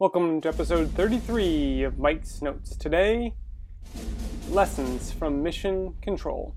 Welcome to episode 33 of Mike's Notes. Today, lessons from Mission Control.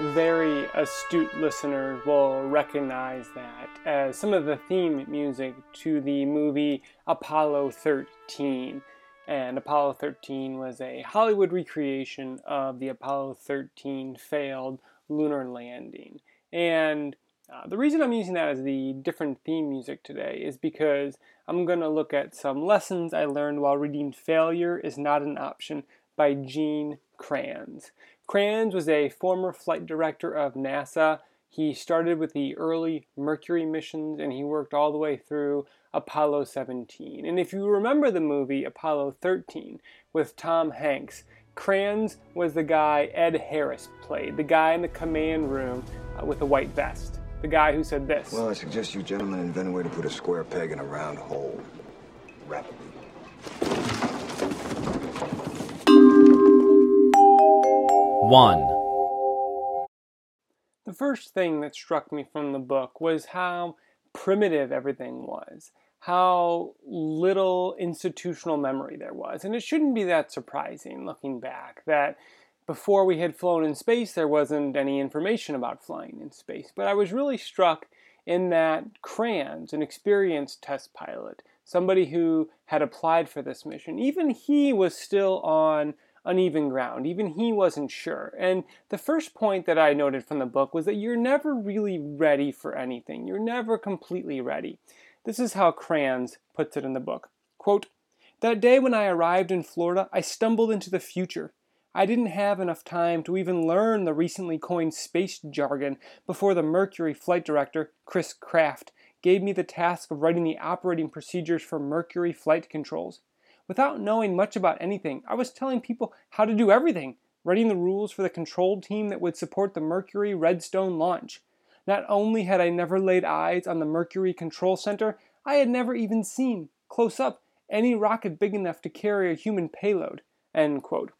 Very astute listeners will recognize that as some of the theme music to the movie Apollo 13 and Apollo 13 was a Hollywood recreation of the Apollo 13 failed lunar landing. And uh, the reason I'm using that as the different theme music today is because I'm going to look at some lessons I learned while reading Failure is Not an Option by Gene Kranz. Kranz was a former flight director of NASA. He started with the early Mercury missions and he worked all the way through Apollo 17. And if you remember the movie Apollo 13 with Tom Hanks, Kranz was the guy Ed Harris played, the guy in the command room uh, with the white vest, the guy who said this. Well, I suggest you gentlemen invent a way to put a square peg in a round hole. Rapidly. One. The first thing that struck me from the book was how primitive everything was how little institutional memory there was. And it shouldn't be that surprising looking back that before we had flown in space, there wasn't any information about flying in space. But I was really struck in that Kranz, an experienced test pilot, somebody who had applied for this mission, even he was still on uneven ground. Even he wasn't sure. And the first point that I noted from the book was that you're never really ready for anything. You're never completely ready. This is how Kranz puts it in the book. Quote, that day when I arrived in Florida, I stumbled into the future. I didn't have enough time to even learn the recently coined space jargon before the Mercury flight director, Chris Kraft, gave me the task of writing the operating procedures for Mercury flight controls. Without knowing much about anything, I was telling people how to do everything, writing the rules for the control team that would support the Mercury Redstone launch. Not only had I never laid eyes on the Mercury Control Center, I had never even seen, close up, any rocket big enough to carry a human payload. End quote.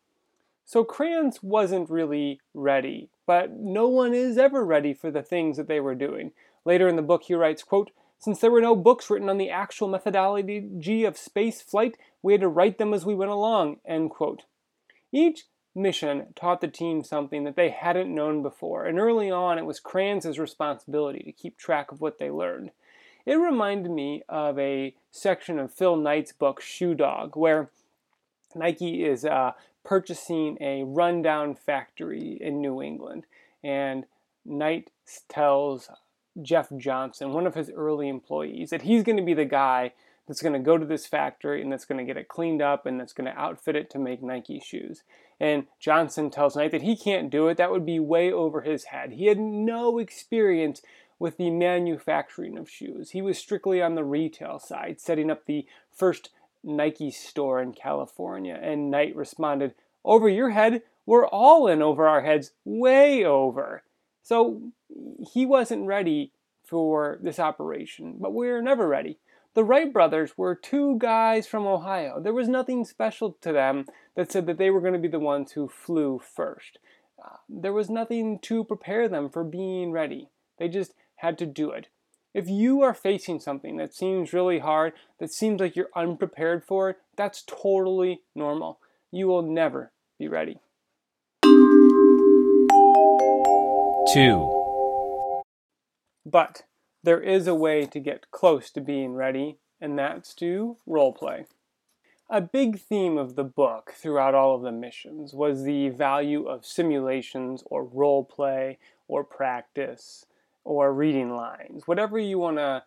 So Kranz wasn't really ready, but no one is ever ready for the things that they were doing. Later in the book, he writes, quote, since there were no books written on the actual methodology of space flight, we had to write them as we went along. End quote. Each mission taught the team something that they hadn't known before, and early on it was Kranz's responsibility to keep track of what they learned. It reminded me of a section of Phil Knight's book Shoe Dog, where Nike is uh, purchasing a rundown factory in New England, and Knight tells Jeff Johnson, one of his early employees, that he's going to be the guy that's going to go to this factory and that's going to get it cleaned up and that's going to outfit it to make Nike shoes. And Johnson tells Knight that he can't do it. That would be way over his head. He had no experience with the manufacturing of shoes. He was strictly on the retail side, setting up the first Nike store in California. And Knight responded, Over your head? We're all in over our heads, way over. So he wasn't ready for this operation, but we are never ready. The Wright brothers were two guys from Ohio. There was nothing special to them that said that they were going to be the ones who flew first. Uh, there was nothing to prepare them for being ready. They just had to do it. If you are facing something that seems really hard, that seems like you're unprepared for it, that's totally normal. You will never be ready. 2. But there is a way to get close to being ready, and that's to role play. A big theme of the book throughout all of the missions was the value of simulations or role play or practice or reading lines, whatever you want to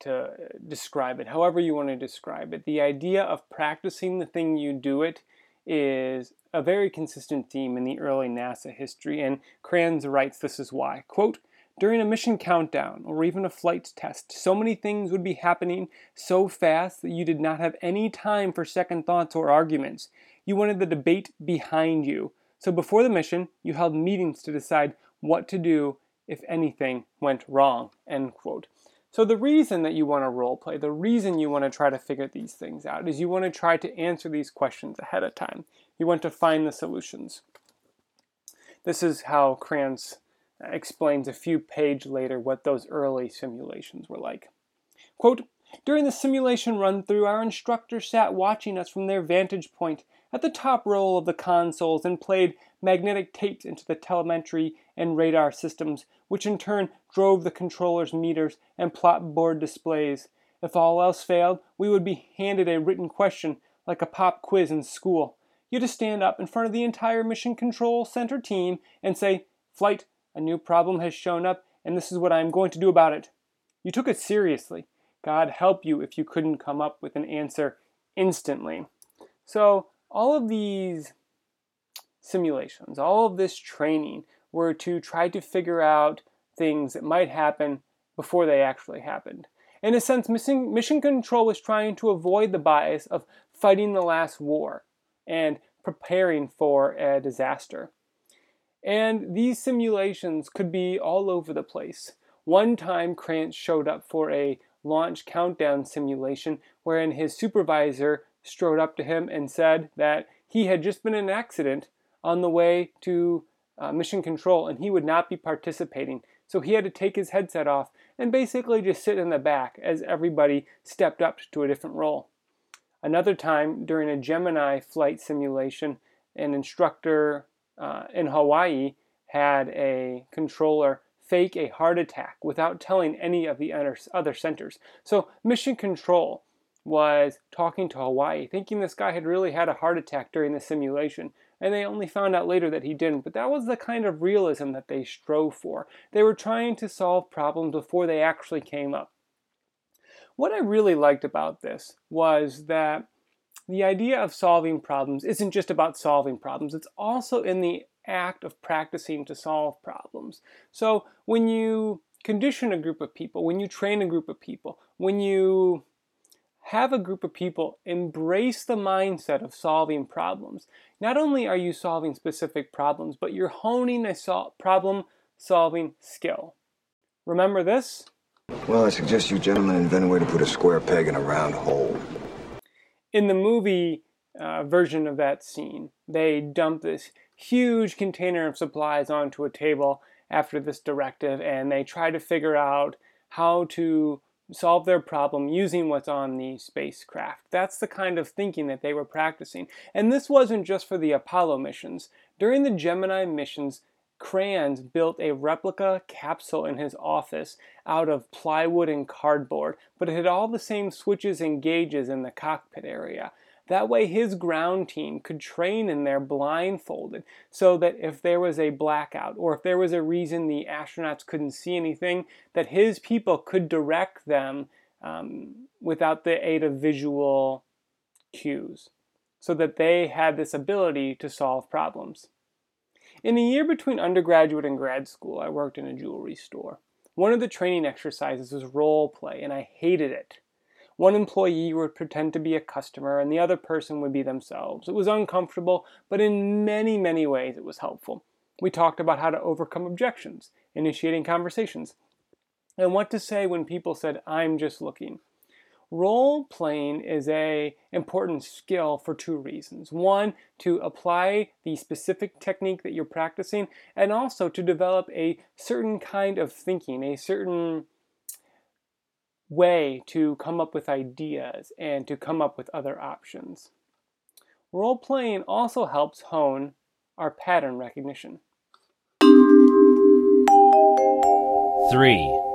to describe it, however you want to describe it. The idea of practicing the thing you do it is a very consistent theme in the early NASA history, and Kranz writes this is why. Quote, during a mission countdown or even a flight test, so many things would be happening so fast that you did not have any time for second thoughts or arguments. You wanted the debate behind you. So before the mission, you held meetings to decide what to do if anything went wrong. End quote. So the reason that you want to role play, the reason you want to try to figure these things out is you want to try to answer these questions ahead of time. You want to find the solutions. This is how Kranz explains a few pages later what those early simulations were like. Quote, during the simulation run through, our instructor sat watching us from their vantage point at the top row of the consoles and played magnetic tapes into the telemetry and radar systems, which in turn drove the controller's meters and plot board displays. If all else failed, we would be handed a written question like a pop quiz in school. You had to stand up in front of the entire Mission Control Center team and say, Flight, a new problem has shown up, and this is what I am going to do about it. You took it seriously. God help you if you couldn't come up with an answer instantly. So, all of these simulations, all of this training were to try to figure out things that might happen before they actually happened. In a sense, Mission Control was trying to avoid the bias of fighting the last war and preparing for a disaster. And these simulations could be all over the place. One time, Kranz showed up for a launch countdown simulation wherein his supervisor strode up to him and said that he had just been in an accident on the way to uh, mission control and he would not be participating. So he had to take his headset off and basically just sit in the back as everybody stepped up to a different role. Another time during a Gemini flight simulation, an instructor uh, in Hawaii had a controller fake a heart attack without telling any of the other centers. So Mission Control was talking to Hawaii, thinking this guy had really had a heart attack during the simulation, and they only found out later that he didn't. But that was the kind of realism that they strove for. They were trying to solve problems before they actually came up. What I really liked about this was that the idea of solving problems isn't just about solving problems, it's also in the act of practicing to solve problems. So when you condition a group of people, when you train a group of people, when you have a group of people embrace the mindset of solving problems, not only are you solving specific problems, but you're honing a sol- problem solving skill. Remember this? Well, I suggest you gentlemen invent a way to put a square peg in a round hole. In the movie uh, version of that scene, they dump this huge container of supplies onto a table after this directive and they try to figure out how to solve their problem using what's on the spacecraft. That's the kind of thinking that they were practicing. And this wasn't just for the Apollo missions. During the Gemini missions, Kranz built a replica capsule in his office out of plywood and cardboard, but it had all the same switches and gauges in the cockpit area. That way, his ground team could train in there blindfolded so that if there was a blackout or if there was a reason the astronauts couldn't see anything, that his people could direct them um, without the aid of visual cues so that they had this ability to solve problems. In the year between undergraduate and grad school, I worked in a jewelry store. One of the training exercises was role play, and I hated it. One employee would pretend to be a customer and the other person would be themselves. It was uncomfortable, but in many, many ways it was helpful. We talked about how to overcome objections, initiating conversations, and what to say when people said, I'm just looking. Role playing is a important skill for two reasons. One, to apply the specific technique that you're practicing, and also to develop a certain kind of thinking, a certain way to come up with ideas and to come up with other options. Role playing also helps hone our pattern recognition. 3.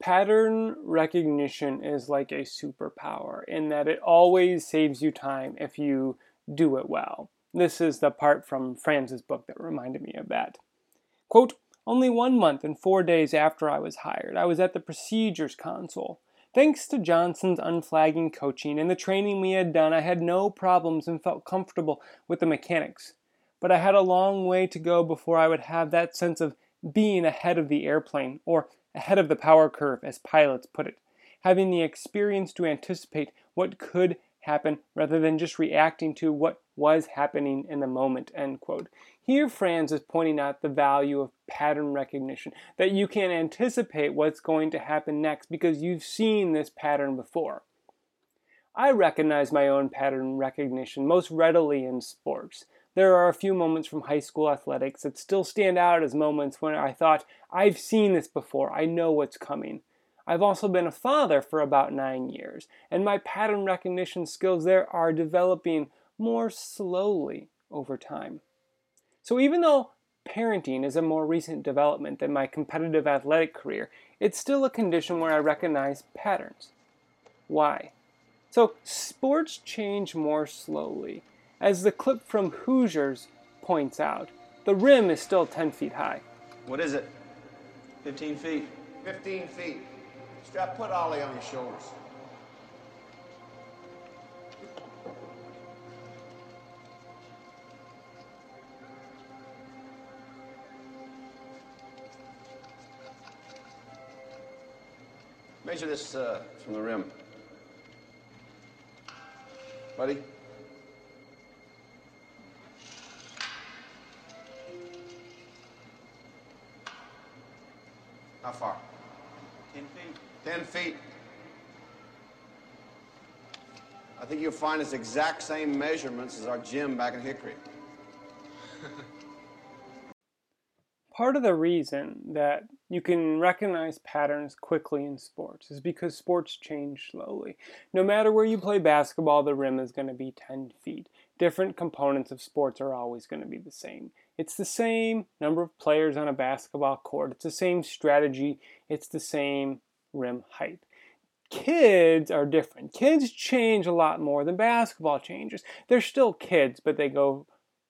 Pattern recognition is like a superpower in that it always saves you time if you do it well. This is the part from Kranz's book that reminded me of that. Quote, only one month and four days after I was hired, I was at the procedures console. Thanks to Johnson's unflagging coaching and the training we had done, I had no problems and felt comfortable with the mechanics. But I had a long way to go before I would have that sense of being ahead of the airplane, or ahead of the power curve, as pilots put it, having the experience to anticipate what could happen rather than just reacting to what was happening in the moment. End quote. Here, Kranz is pointing out the value of pattern recognition, that you can anticipate what's going to happen next because you've seen this pattern before. I recognize my own pattern recognition most readily in sports. There are a few moments from high school athletics that still stand out as moments when I thought, I've seen this before, I know what's coming. I've also been a father for about nine years, and my pattern recognition skills there are developing more slowly over time. So even though parenting is a more recent development than my competitive athletic career, it's still a condition where I recognize patterns. Why? So sports change more slowly. As the clip from Hoosiers points out, the rim is still 10 feet high. What is it? 15 feet. 15 feet. Strap, put Ollie on your shoulders. Measure this uh, from the rim. Buddy? How far? 10 feet. 10 feet. I think you'll find it's exact same measurements as our gym back in Hickory. Part of the reason that you can recognize patterns quickly in sports is because sports change slowly. No matter where you play basketball, the rim is going to be 10 feet. Different components of sports are always going to be the same. It's the same number of players on a basketball court, it's the same strategy, it's the same rim height. Kids are different. Kids change a lot more than basketball changes. They're still kids, but they go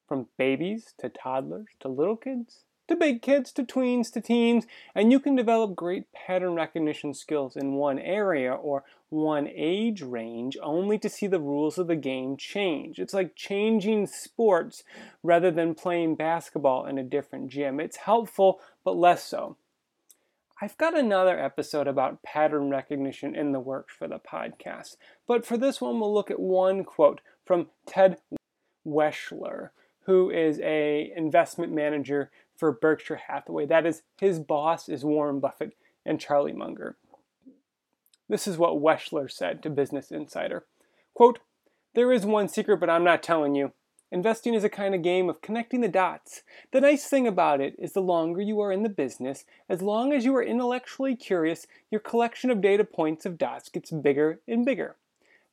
from babies to toddlers to little kids to big kids to tweens to teens, and you can develop great pattern recognition skills in one area or one age range only to see the rules of the game change. It's like changing sports rather than playing basketball in a different gym. It's helpful, but less so. I've got another episode about pattern recognition in the works for the podcast, but for this one, we'll look at one quote from Ted Weschler, who is a investment manager for Berkshire Hathaway. That is, his boss is Warren Buffett and Charlie Munger. This is what Weschler said to Business Insider. Quote, There is one secret, but I'm not telling you. Investing is a kind of game of connecting the dots. The nice thing about it is the longer you are in the business, as long as you are intellectually curious, your collection of data points of dots gets bigger and bigger.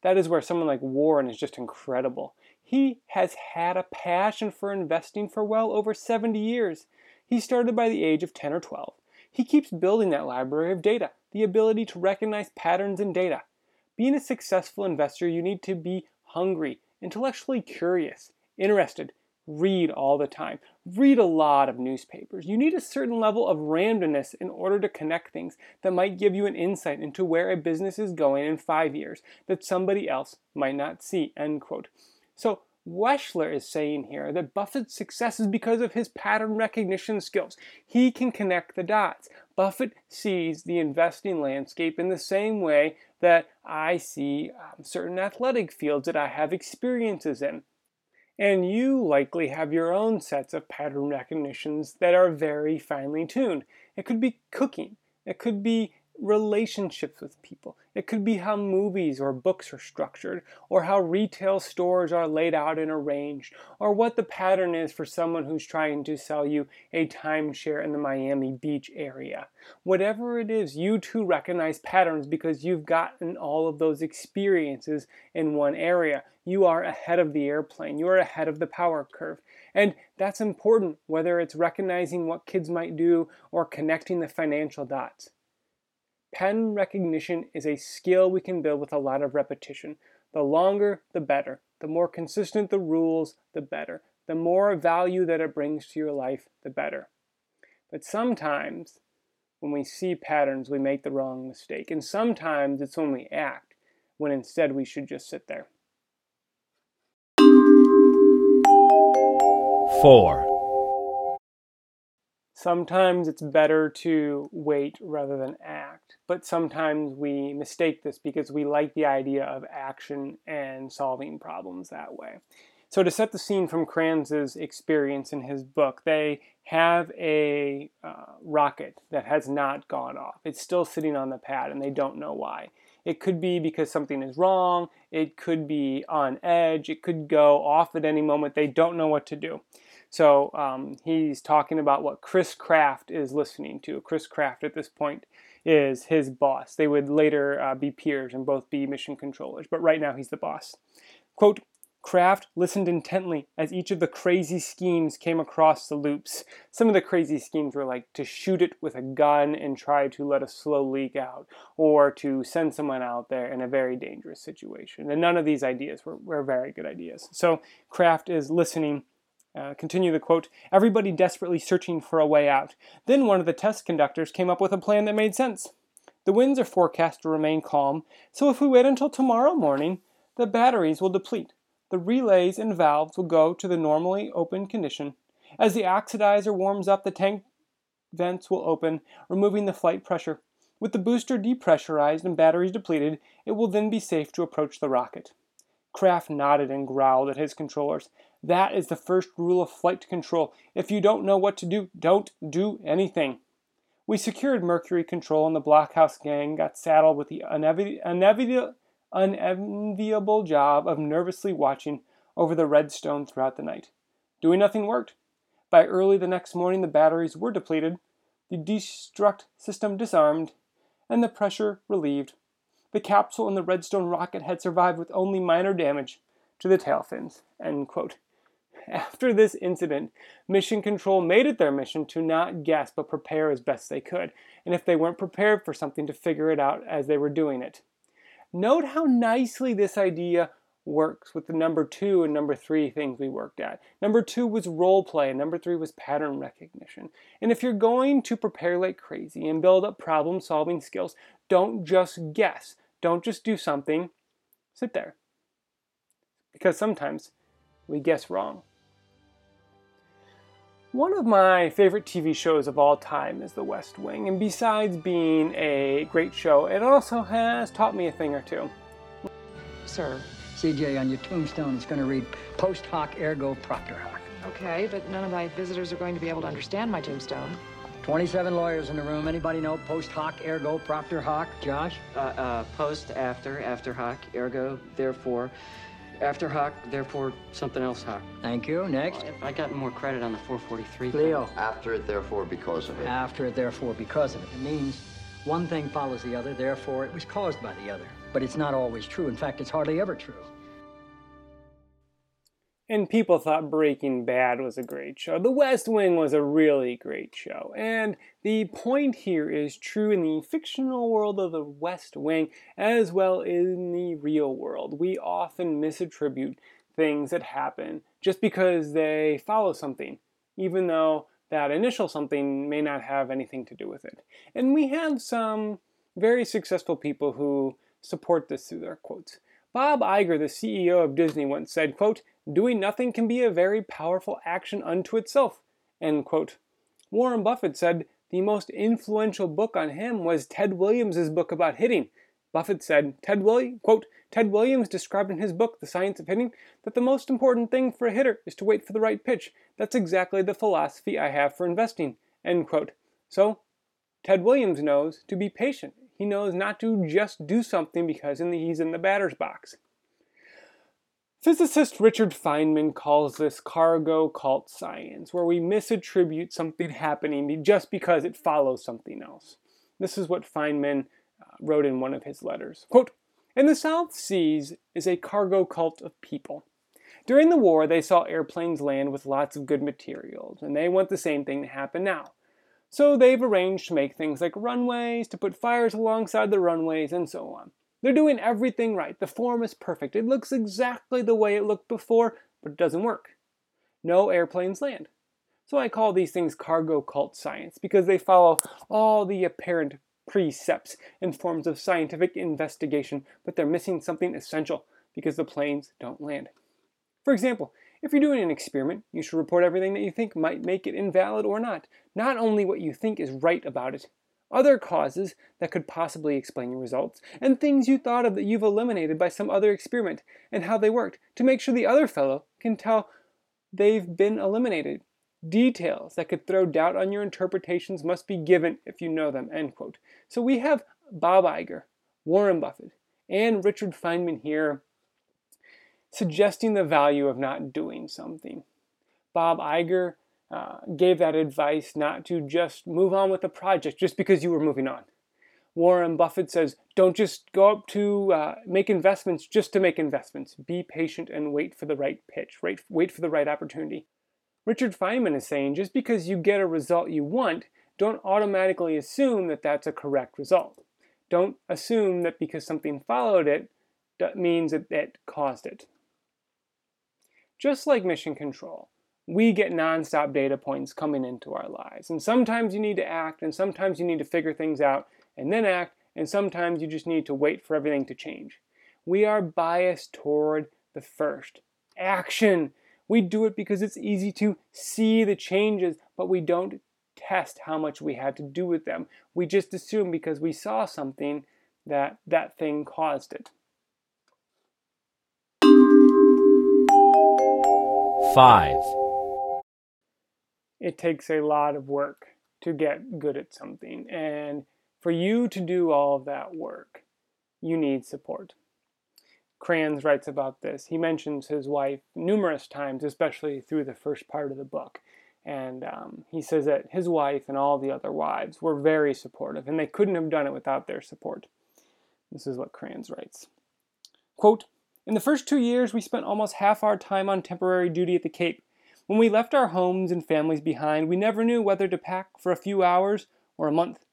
That is where someone like Warren is just incredible. He has had a passion for investing for well over 70 years. He started by the age of 10 or 12. He keeps building that library of data, the ability to recognize patterns in data. Being a successful investor, you need to be hungry, intellectually curious, interested, read all the time, read a lot of newspapers. You need a certain level of randomness in order to connect things that might give you an insight into where a business is going in five years that somebody else might not see. End quote. So Weschler is saying here that Buffett's success is because of his pattern recognition skills. He can connect the dots. Buffett sees the investing landscape in the same way that I see um, certain athletic fields that I have experiences in. And you likely have your own sets of pattern recognitions that are very finely tuned. It could be cooking, it could be relationships with people. It could be how movies or books are structured, or how retail stores are laid out and arranged, or what the pattern is for someone who's trying to sell you a timeshare in the Miami Beach area. Whatever it is, you too recognize patterns because you've gotten all of those experiences in one area. You are ahead of the airplane, you are ahead of the power curve. And that's important, whether it's recognizing what kids might do or connecting the financial dots. Pattern recognition is a skill we can build with a lot of repetition. The longer, the better. The more consistent the rules, the better. The more value that it brings to your life, the better. But sometimes, when we see patterns, we make the wrong mistake. And sometimes it's when we act, when instead we should just sit there. 4. Sometimes it's better to wait rather than act, but sometimes we mistake this because we like the idea of action and solving problems that way. So, to set the scene from Kranz's experience in his book, they have a uh, rocket that has not gone off. It's still sitting on the pad and they don't know why. It could be because something is wrong, it could be on edge, it could go off at any moment. They don't know what to do. So um, he's talking about what Chris Kraft is listening to. Chris Kraft at this point is his boss. They would later uh, be peers and both be mission controllers, but right now he's the boss. Quote, Kraft listened intently as each of the crazy schemes came across the loops. Some of the crazy schemes were like to shoot it with a gun and try to let a slow leak out, or to send someone out there in a very dangerous situation. And none of these ideas were, were very good ideas. So Kraft is listening. Uh, continue the quote Everybody desperately searching for a way out. Then one of the test conductors came up with a plan that made sense. The winds are forecast to remain calm, so if we wait until tomorrow morning, the batteries will deplete the relays and valves will go to the normally open condition. As the oxidizer warms up, the tank vents will open, removing the flight pressure. With the booster depressurized and batteries depleted, it will then be safe to approach the rocket. Kraft nodded and growled at his controllers. That is the first rule of flight control. If you don't know what to do, don't do anything. We secured Mercury control, and the Blockhouse gang got saddled with the unenviable job of nervously watching over the redstone throughout the night. Doing nothing worked. By early the next morning, the batteries were depleted, the destruct system disarmed, and the pressure relieved. The capsule and the redstone rocket had survived with only minor damage to the tail fins. After this incident, Mission Control made it their mission to not guess but prepare as best they could, and if they weren't prepared for something, to figure it out as they were doing it. Note how nicely this idea works with the number two and number three things we worked at. Number two was role play, and number three was pattern recognition. And if you're going to prepare like crazy and build up problem solving skills, don't just guess. Don't just do something, sit there. Because sometimes we guess wrong. One of my favorite TV shows of all time is The West Wing, and besides being a great show, it also has taught me a thing or two. Sir. CJ, on your tombstone, it's going to read post hoc ergo propter hoc. Okay, but none of my visitors are going to be able to understand my tombstone. 27 lawyers in the room. Anybody know post hoc ergo propter hoc? Josh? Uh, uh, post, after, after hoc, ergo, therefore. After hoc, therefore something else hoc. Thank you. Next. Well, if I got more credit on the 443 Leo. Thing. After it, therefore, because of it. After it, therefore, because of it. It means one thing follows the other, therefore it was caused by the other. But it's not always true. In fact, it's hardly ever true. And people thought Breaking Bad was a great show. The West Wing was a really great show. And the point here is true in the fictional world of the West Wing as well in the real world. We often misattribute things that happen just because they follow something, even though that initial something may not have anything to do with it. And we have some very successful people who support this through their quotes. Bob Iger, the CEO of Disney, once said, quote, doing nothing can be a very powerful action unto itself. Warren Buffett said the most influential book on him was Ted Williams' book about hitting. Buffett said, Ted Williams, quote, Ted Williams described in his book, The Science of Hitting, that the most important thing for a hitter is to wait for the right pitch. That's exactly the philosophy I have for investing, end quote. So, Ted Williams knows to be patient. He knows not to just do something because he's in the batter's box. Physicist Richard Feynman calls this cargo cult science, where we misattribute something happening just because it follows something else. This is what Feynman uh, wrote in one of his letters. Quote, in the South Seas is a cargo cult of people. During the war, they saw airplanes land with lots of good materials, and they want the same thing to happen now. So they've arranged to make things like runways, to put fires alongside the runways, and so on. They're doing everything right. The form is perfect. It looks exactly the way it looked before, but it doesn't work. No airplanes land. So I call these things cargo cult science because they follow all the apparent precepts and forms of scientific investigation, but they're missing something essential because the planes don't land. For example, if you're doing an experiment, you should report everything that you think might make it invalid or not, not only what you think is right about it, other causes that could possibly explain your results, and things you thought of that you've eliminated by some other experiment and how they worked to make sure the other fellow can tell they've been eliminated. Details that could throw doubt on your interpretations must be given if you know them. End quote. So we have Bob Iger, Warren Buffett, And Richard Feynman here suggesting the value of not doing something. Bob Iger uh, gave that advice not to just move on with the project just because you were moving on. Warren Buffett says, don't just go up to uh, make investments just to make investments. Be patient and wait for the right pitch, wait, wait for the right opportunity. Richard Feynman is saying just because you get a result you want, don't automatically assume that that's a correct result. Don't assume that because something followed it, that means that it caused it. Just like mission control, we get nonstop data points coming into our lives. And sometimes you need to act, and sometimes you need to figure things out and then act, and sometimes you just need to wait for everything to change. We are biased toward the first action. We do it because it's easy to see the changes, but we don't test how much we had to do with them. We just assume because we saw something that that thing caused it. 5. It takes a lot of work to get good at something, and for you to do all of that work, you need support. Kranz writes about this. He mentions his wife numerous times, especially through the first part of the book. And um, he says that his wife and all the other wives were very supportive, and they couldn't have done it without their support. This is what Kranz writes. Quote, in the first two years, we spent almost half our time on temporary duty at the Cape. When we left our homes and families behind, we never knew whether to pack for a few hours or a month.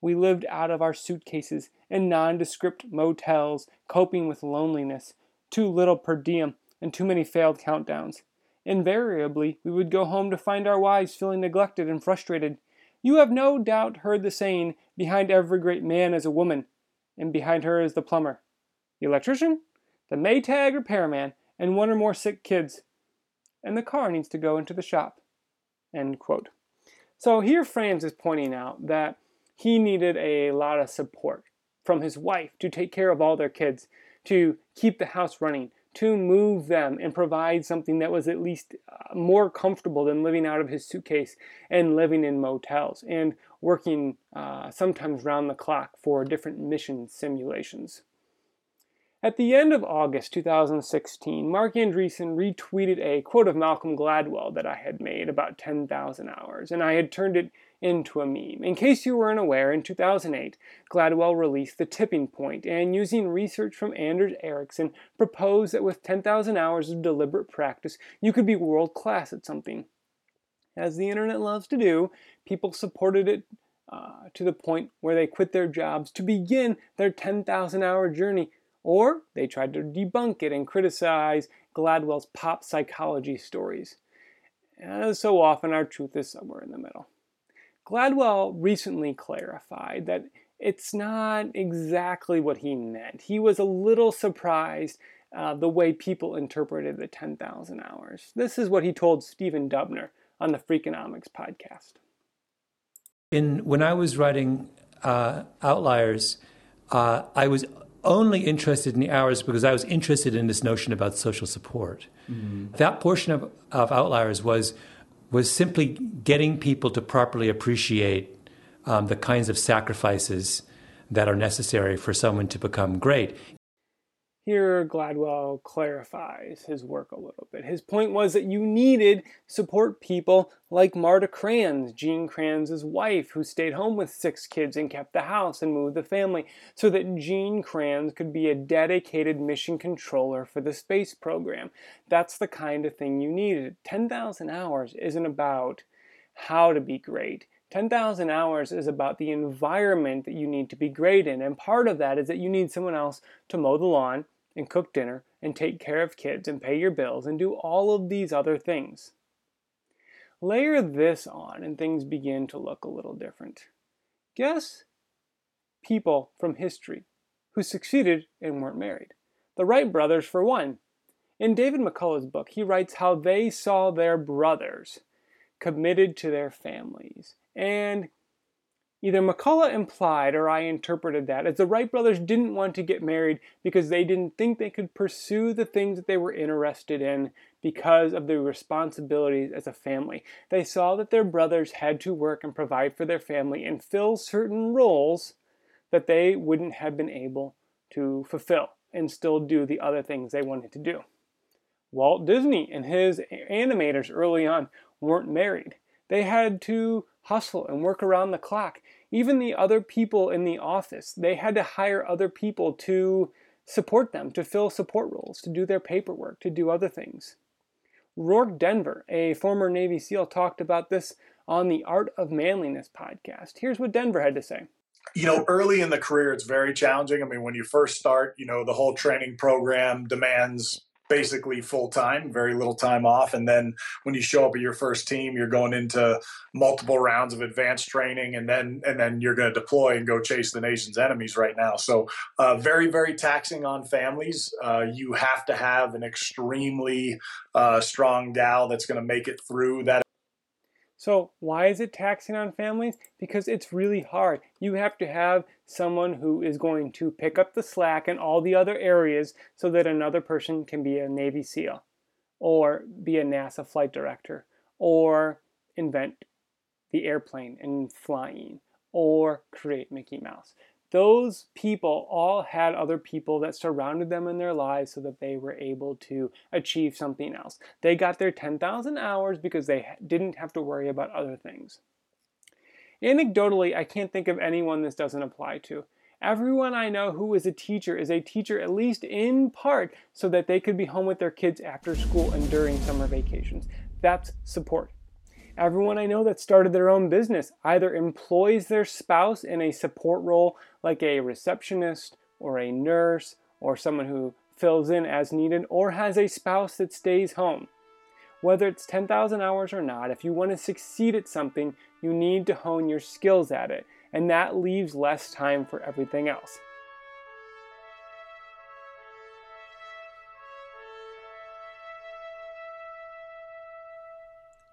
We lived out of our suitcases in nondescript motels, coping with loneliness, too little per diem, and too many failed countdowns. Invariably, we would go home to find our wives feeling neglected and frustrated. You have no doubt heard the saying, behind every great man is a woman, and behind her is the plumber, the electrician, the Maytag repairman, and one or more sick kids. And the car needs to go into the shop. End quote. So here Kranz is pointing out that he needed a lot of support from his wife to take care of all their kids, to keep the house running, to move them and provide something that was at least uh, more comfortable than living out of his suitcase and living in motels and working uh, sometimes round the clock for different mission simulations. At the end of August 2016, Marc Andreessen retweeted a quote of Malcolm Gladwell that I had made about 10,000 hours, and I had turned it into a meme. In case you weren't aware, in 2008, Gladwell released The Tipping Point, and using research from Anders Ericsson, proposed that with 10,000 hours of deliberate practice, you could be world class at something. As the internet loves to do, people supported it uh, to the point where they quit their jobs to begin their 10,000 hour journey or they tried to debunk it and criticize Gladwell's pop psychology stories. As so often, our truth is somewhere in the middle. Gladwell recently clarified that it's not exactly what he meant. He was a little surprised uh, the way people interpreted the 10,000 hours. This is what he told Stephen Dubner on the Freakonomics podcast. In when I was writing uh, Outliers, uh, I was only interested in the hours because I was interested in this notion about social support. Mm-hmm. That portion of, of Outliers was was simply getting people to properly appreciate um, the kinds of sacrifices that are necessary for someone to become great. Here, Gladwell clarifies his work a little bit. His point was that you needed support people like Marta Kranz, Gene Kranz's wife, who stayed home with six kids and kept the house and moved the family, so that Gene Kranz could be a dedicated mission controller for the space program. That's the kind of thing you needed. 10,000 hours isn't about how to be great. 10,000 hours is about the environment that you need to be great in. And part of that is that you need someone else to mow the lawn, and cook dinner and take care of kids and pay your bills and do all of these other things. Layer this on and things begin to look a little different. Guess people from history who succeeded and weren't married. The Wright brothers, for one. In David McCullough's book, he writes how they saw their brothers committed to their families and Either McCullough implied or I interpreted that as the Wright brothers didn't want to get married because they didn't think they could pursue the things that they were interested in because of their responsibilities as a family. They saw that their brothers had to work and provide for their family and fill certain roles that they wouldn't have been able to fulfill and still do the other things they wanted to do. Walt Disney and his animators early on weren't married. They had to hustle and work around the clock. Even the other people in the office, they had to hire other people to support them, to fill support roles, to do their paperwork, to do other things. Rorke Denver, a former Navy SEAL, talked about this on the Art of Manliness podcast. Here's what Denver had to say. You know, early in the career, it's very challenging. I mean, when you first start, you know, the whole training program demands basically full time, very little time off. And then when you show up at your first team, you're going into multiple rounds of advanced training, and then and then you're going to deploy and go chase the nation's enemies right now. So uh, very very taxing on families. Uh, you have to have an extremely uh, strong gal that's going to make it through that so, why is it taxing on families? Because it's really hard. You have to have someone who is going to pick up the slack in all the other areas so that another person can be a Navy SEAL or be a NASA flight director or invent the airplane and flying or create Mickey Mouse those people all had other people that surrounded them in their lives so that they were able to achieve something else. They got their 10,000 hours because they didn't have to worry about other things. Anecdotally, I can't think of anyone this doesn't apply to. Everyone I know who is a teacher is a teacher at least in part so that they could be home with their kids after school and during summer vacations. That's support. Everyone I know that started their own business either employs their spouse in a support role like a receptionist or a nurse or someone who fills in as needed or has a spouse that stays home. Whether it's 10,000 hours or not, if you want to succeed at something, you need to hone your skills at it, and that leaves less time for everything else.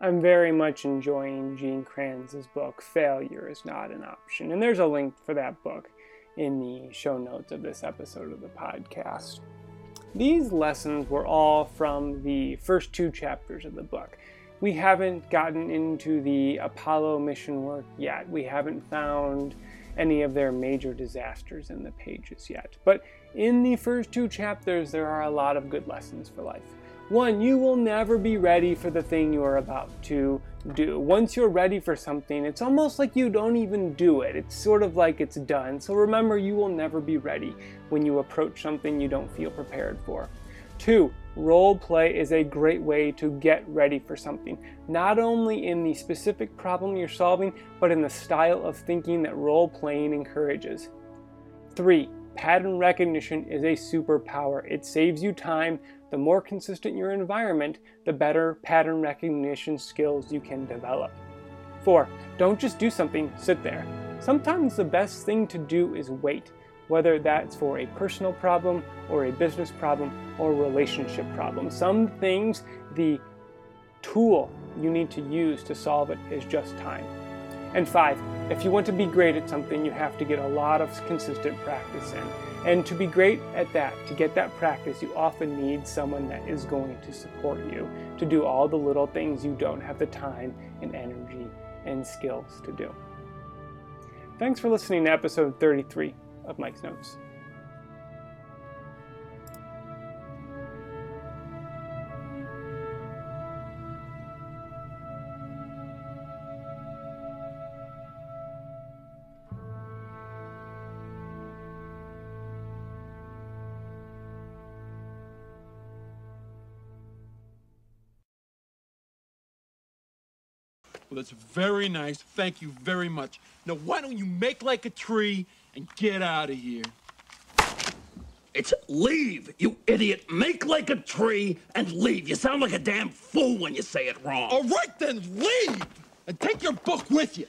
I'm very much enjoying Gene Kranz's book, Failure is Not an Option. And there's a link for that book in the show notes of this episode of the podcast. These lessons were all from the first two chapters of the book. We haven't gotten into the Apollo mission work yet. We haven't found any of their major disasters in the pages yet. But in the first two chapters, there are a lot of good lessons for life. One, you will never be ready for the thing you are about to do. Once you're ready for something, it's almost like you don't even do it. It's sort of like it's done. So remember, you will never be ready when you approach something you don't feel prepared for. Two, role play is a great way to get ready for something, not only in the specific problem you're solving, but in the style of thinking that role playing encourages. Three, pattern recognition is a superpower. It saves you time, the more consistent your environment, the better pattern recognition skills you can develop. 4. Don't just do something, sit there. Sometimes the best thing to do is wait, whether that's for a personal problem or a business problem or relationship problem. Some things, the tool you need to use to solve it is just time. And five, if you want to be great at something, you have to get a lot of consistent practice in. And to be great at that, to get that practice, you often need someone that is going to support you to do all the little things you don't have the time and energy and skills to do. Thanks for listening to episode 33 of Mike's Notes. Well, that's very nice. Thank you very much. Now, why don't you make like a tree and get out of here? It's leave, you idiot. Make like a tree and leave. You sound like a damn fool when you say it wrong. All right, then, leave! And take your book with you.